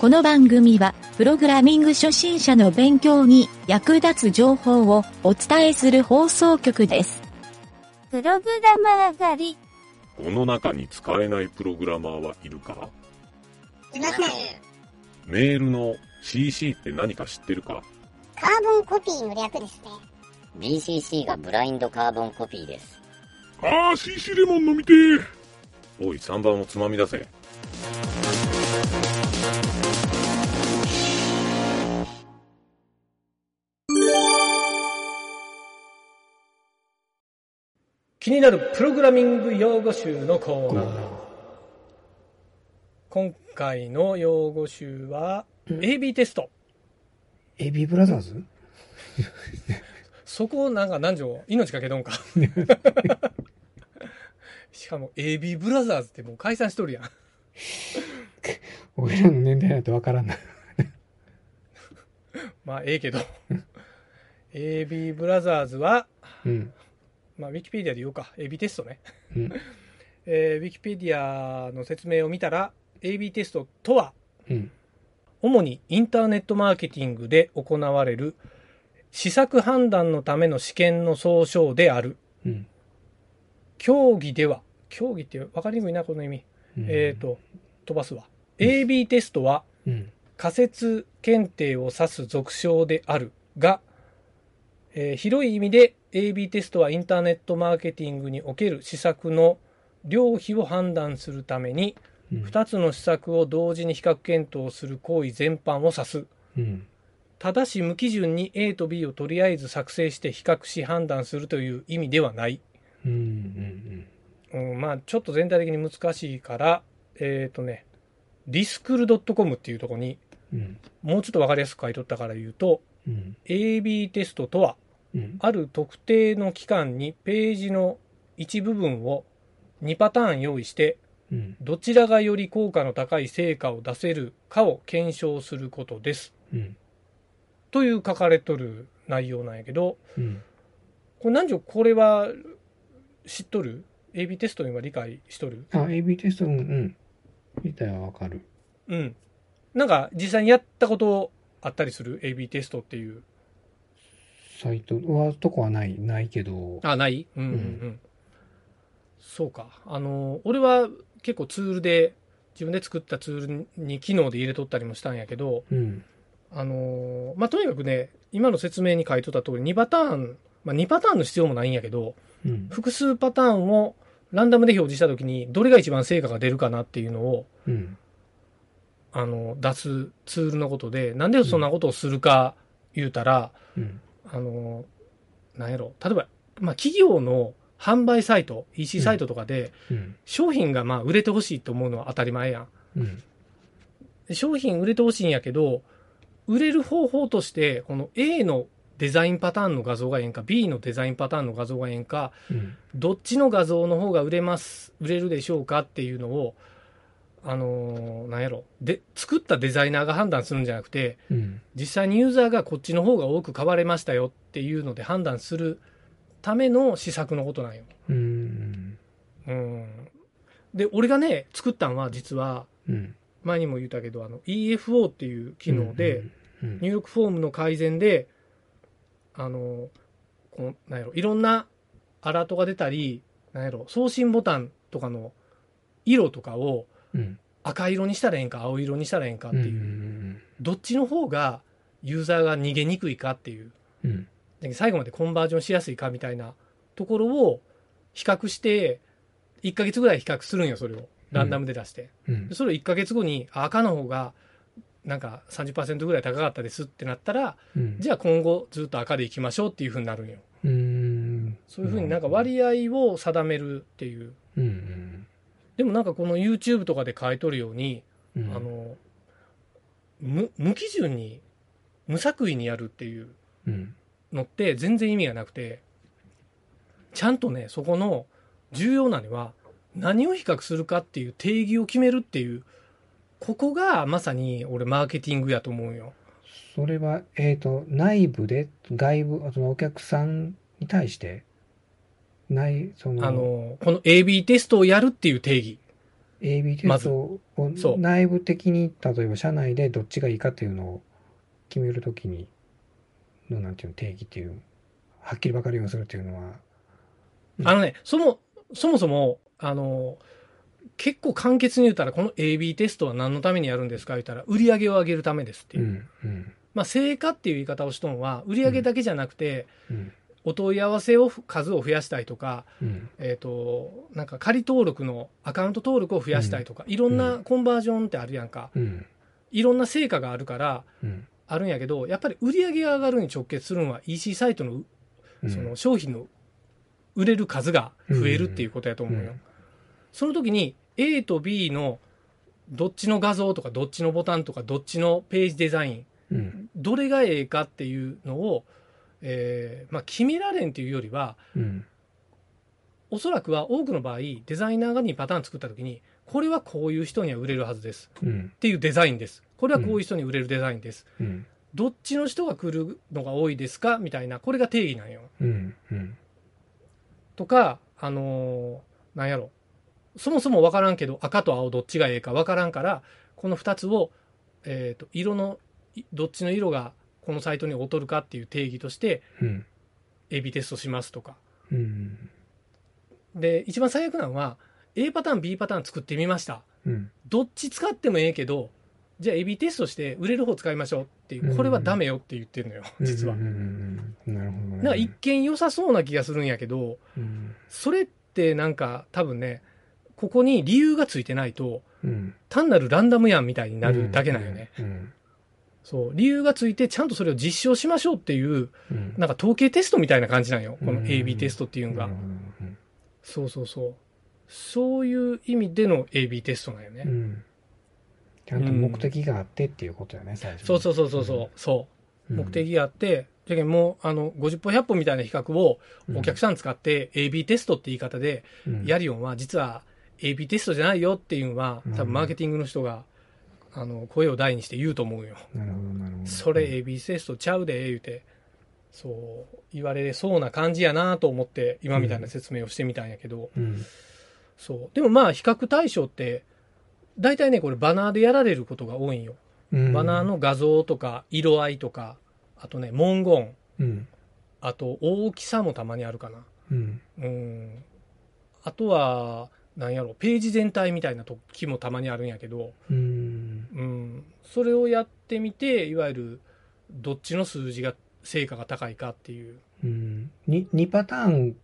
この番組は、プログラミング初心者の勉強に役立つ情報をお伝えする放送局です。プログラマー狩り。この中に使えないプログラマーはいるか？いません。メールの CC って何か知ってるか？カーボンコピーの略ですね。BCC がブラインドカーボンコピーです。ああ、CC レモン飲みてーおい、3番をつまみ出せ。気になるプログラミング用語集のコーナー。今回の用語集は、AB テスト。エビブラザーズ？そこをなんか何条？命かけとんか。しかも AB ブラザーズってもう解散しとるやん。俺らの年代だとわからんない。まあええけど。AB ブラザーズは、うん。まあウィキペディアで言おうか。AB テストね。うん。えーウィキペディアの説明を見たら、AB テストとは、うん。主にインターネットマーケティングで行われる施策判断のための試験の総称である。うん。競技では、競技って分かりにくいな、この意味。うんえっ、と、飛ばすわ。AB テストはうん。仮説検定を指す俗称であるが、えー広い意味で AB テストはインターネットマーケティングにおける施策の量費を判断するために、うん。2つの施策を同時に比較検討する行為全般を指す。うん。ただし無基準に A と B をとりあえず作成して比較し判断するという意味ではない。うん。うん。うん、まあちょっと全体的に難しいから、えっ、とね、リスクル .com っていうところにうん。もうちょっと分かりやすく書いとったから言うと、うん。AB テストとは、うん。ある特定の期間にページの一部分を2パターン用意して、うん。どちらがより効果の高い成果を出せるかを検証することです。うん。という書かれとる内容なんやけど、うん。これ何じゃこれは知っとる ?AB テストには理解しとる？あ、AB テスト、うん。うん。みたいはわかる。うん。なんか実際にやったことあったりする ?AB テストっていう。サイトは、とこはない、ないけど。あ、ない？うんうんう。うんそうか。あの、俺は結構ツールで、自分で作ったツールに機能で入れとったりもしたんやけど、うん。あの、まあ、とにかくね、今の説明に書いとった通り2パターン、まあ、2パターンの必要もないんやけど、うん。複数パターンをランダムで表示したときに、どれが一番成果が出るかなっていうのを、うん。あの、出すツールのことで、なんでそんなことをするか言うたら、うん。あの、なんやろ、例えば、まあ、企業の販売サイト、EC サイトとかで、うん。商品がまあ売れてほしいと思うのは当たり前やん。うん。で商品売れてほしいんやけど、売れる方法として、この A のデザインパターンの画像がええんか、B のデザインパターンの画像がええんか、うん。どっちの画像の方が売れます、売れるでしょうかっていうのを、あのーなんやろ、で、作ったデザイナーが判断するんじゃなくて、うん。実際にユーザーがこっちの方が多く買われましたよっていうので判断するための施策のことなんよ。うん。うん。で、俺がね、作ったんは実は、うん。前にも言ったけど、あの、EFO っていう機能で、うん、入力フォームの改善で、あの、この、なんやろ、いろんなアラートが出たり、なんやろ、送信ボタンとかの色とかをうん。赤色にしたらええんか、青色にしたらええんかっていう、ん。どっちの方がユーザーが逃げにくいかっていう、最後までコンバージョンしやすいかみたいなところを比較して、1ヶ月ぐらい比較するんよ、それを。ランダムで出して。それを1ヶ月後に、あ赤の方が、なんか30%ぐらい高かったですってなったら、うん。じゃあ今後ずっと赤でいきましょうっていうふうになるんよ。うん。そういうふうになんか割合を定めるっていう。うん。でもなんかこの YouTube とかで書いとるように、うん。あの、無無基準に、無作為にやるっていううん。のって全然意味がなくて、ちゃんとね、そこの重要なのは、何を比較するかっていう定義を決めるっていう、ここがまさに俺マーケティングやと思うよ。それは、えっ、と、内部で、外部、そのお客さんに対して、ない、その、あの、この AB テストをやるっていう定義。AB テストをそう。内部的に、例えば社内でどっちがいいかっていうのを決めるときに、のなんていうの定義っていう、はっきり分かるようにするっていうのは、あのね、そも、そもそも、あの、結構簡潔に言ったら、この AB テストは何のためにやるんですか言ったら、売り上げを上げるためですっていう。う。ん、うん、まあ、成果っていう言い方をしとんは、売り上げだけじゃなくて、うん、お問い合わせを、数を増やしたいとか、うん、えっ、と、なんか仮登録のアカウント登録を増やしたいとか、いろんなコンバージョンってあるやんか。うん、いろんな成果があるから、うん、あるんやけど、やっぱり売り上げが上がるに直結するのは EC サイトのうん、その商品の売れる数が増えるっていうことやと思うよ。うん。その時に A と B のどっちの画像とかどっちのボタンとかどっちのページデザイン、うん、どれがええかっていうのを、えーまあ、決められんっていうよりは、うん、おそらくは多くの場合、デザイナーが2パターン作った時に、これはこういう人には売れるはずですうん、っていうデザインです。これはこういう人に売れるデザインです。うん、どっちの人が来るのが多いですか？みたいな、これが定義なんよ。とか、あのーなんやろ。そもそも分からんけど、赤と青どっちがええか分からんから、この2つを、えっ、と、色の、いどっちの色がこのサイトに劣るかっていう定義として、うん、AB テストしますとか。うん、で、一番最悪なのは、A パターン、B パターン作ってみました。うん、どっち使ってもええけど、じゃあ AB テストして売れる方使いましょうっていうう、ん。これはダメよって言ってるのよ、実はうん、。うん、うん。なるほどね。なんか一見良さそうな気がするんやけど、うん、それってなんか多分ね、ここに理由がついてないと、うん、単なるランダムやんみたいになるだけなんよね。うん、そう。理由がついてちゃんとそれを実証しましょうっていう、うん、なんか統計テストみたいな感じなんよ。このうん AB テストっていうのがそうそうそう。そういう意味での AB テストなんよね。うん。ちゃんと目的があってっていうことやね、最初に。そうそうそうそうそう。目的があって、じゃもう、あの、50歩100歩みたいな比較をお客さん使って AB テストって言い方で、うんヤリオンは実は AB テストじゃないよっていうのは、多うん分マーケティングの人が、あの、声を大にして言うと思うよ。なるほど、なるほど。それ AB テストちゃうで、言うて、そう、言われそうな感じやなと思って、今みたいな説明をしてみたんやけど、うん。そう。でもまあ、比較対象って、大体ね、これバナーでやられることが多いんよ。うん。バナーの画像とか、色合いとか、あとね、文言、うん。あと大きさもたまにあるかな。うん。うん。あとは、なんやろ、ページ全体みたいな時もたまにあるんやけど、うん。うん。それをやってみて、いわゆる、どっちの数字が、成果が高いかっていう。うん。に、2パターン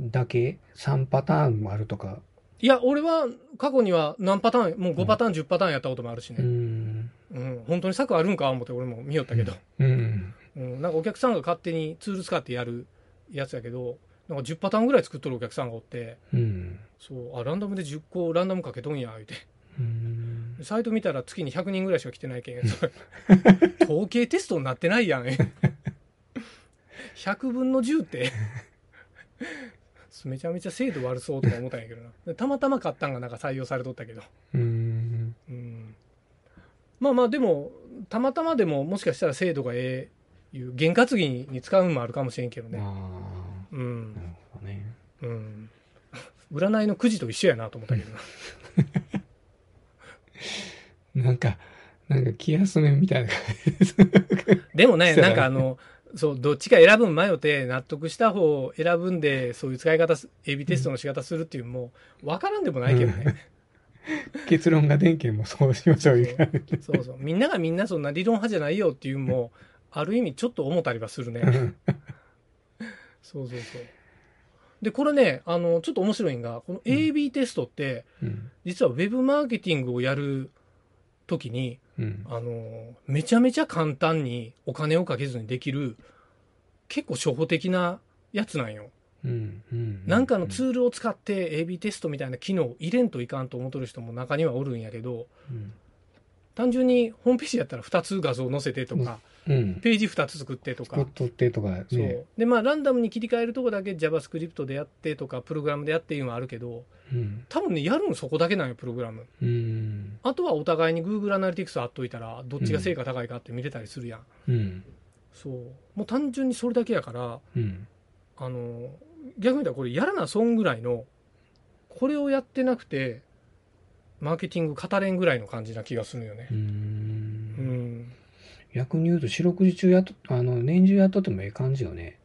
だけ ?3 パターンもあるとか？いや、俺は過去には何パターン、もう5パターン、10パターンやったこともあるしうね。ん。うん。本当に策あるんか思って俺も見よったけど。うん。うん。なんかお客さんが勝手にツール使ってやるやつやけど、なんか10パターンぐらい作っとるお客さんがおって、うん。そう、あ、ランダムで10個ランダムかけとんや、言うて。うん。サイト見たら月に100人ぐらいしか来てないけん、統計テストになってないやん。100分の10って、めちゃめちゃ精度悪そうとか思ったんやけどな。でたまたま買ったんがなんか採用されとったけど。うん。うん。まあまあでも、たまたまでももしかしたら精度がええいう、験担ぎに使うんもあるかもしれんけどね。あうあ。なるん。ほどね。うん。占いのくじと一緒やなと思ったけどな。なんか、なんか気休めみたいな感じ。でもね、なんかあの、そう、どっちか選ぶん迷って、納得した方を選ぶんで、そういう使い方す、エビテストの仕方するっていうのも、わからんでもないけどね。結論が電源もそうしましょういう感じでそうそう。みんながみんなそんな理論派じゃないよっていうのも、ある意味ちょっと思ったりはするね。そうそうそう。で、これね、あの、ちょっと面白いんが、この AB テストって、うん。実はウェブマーケティングをやるときに、うん。あの、めちゃめちゃ簡単にお金をかけずにできる、結構初歩的なやつなんよ。うん。うん。なんかのツールを使って AB テストみたいな機能を入れんといかんと思ってる人も中にはおるんやけど、うん。単純にホームページやったら2つ画像載せてとか、うん。ページ2つ作ってとか作っ、てとかそうね。。で、まあ、ランダムに切り替えるとこだけ JavaScript でやってとか、プログラムでやっていうのはあるけど、うん。多分ね、やるのそこだけなんよ、プログラム。うん。あとはお互いに Google Analytics 貼っといたら、どっちが成果高いかって見れたりするやん。うん。そう。もう単純にそれだけやから、うん。あの、逆に言ったらこれやらな損ぐらいの、これをやってなくて、マーケティング語れんぐらいの感じな気がするよねうん。逆に言うと、四六時中やっと、あの、年中やっとってもええ感じよね。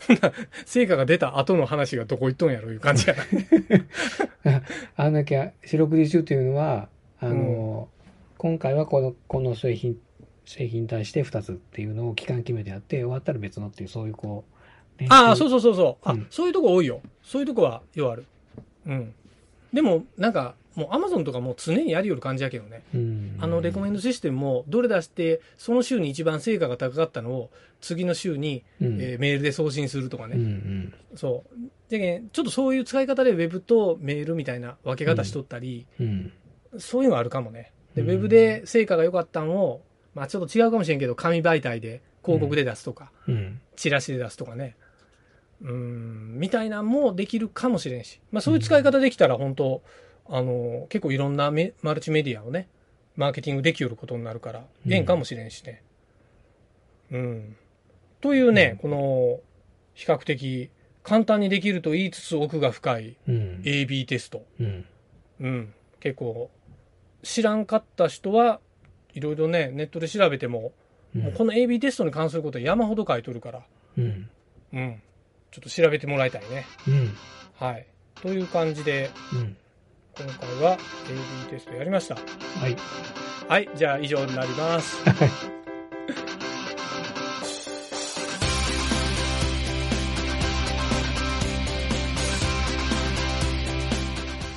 成果が出た後の話がどこ行っとんやろいう感じやな。あんだけ四六時中っていうのは、あの、今回はこの、この製品、製品に対して2つっていうのを期間決めてやって、終わったら別のっていう、そういうこう、ああ、そうそうそうそう。あ、うんそういうとこ多いよ。そういうとこはようある。うん。でも、なんか、もうアマゾンとかもう常にやりよる感じやけどね。う。うん。あの、レコメンドシステムも、どれ出して、その週に一番成果が高かったのを、次の週に、うん、えーメールで送信するとかうんね。うん。そう。じゃけんちょっとそういう使い方でウェブとメールみたいな分け方しとったり、うん。そういうのあるかもね。で、うんウェブで成果が良かったのを、まあちょっと違うかもしれんけど、紙媒体で広告で出すとか、うん。チラシで出すとかね。うーん、みたいなんもできるかもしれんし。まあそういう使い方できたら本当あの、結構いろんなメマルチメディアをね、マーケティングできよることになるから、うんええんかもしれんしね。うん。というね、この、比較的簡単にできると言いつつ奥が深いうん。AB テスト。うん。うん。結構、知らんかった人はいろいろね、ネットで調べても、もうこの AB テストに関することは山ほど書いとるから、うん。うん。ちょっと調べてもらいたいね。うん。はい。という感じで、うん。今回は AB テストやりました。はい。はい。じゃあ以上になります。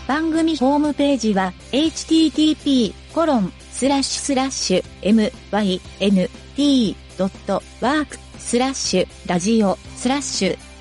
番組ホームページは http:// myn.t.work スラッシュラジオスラッシュ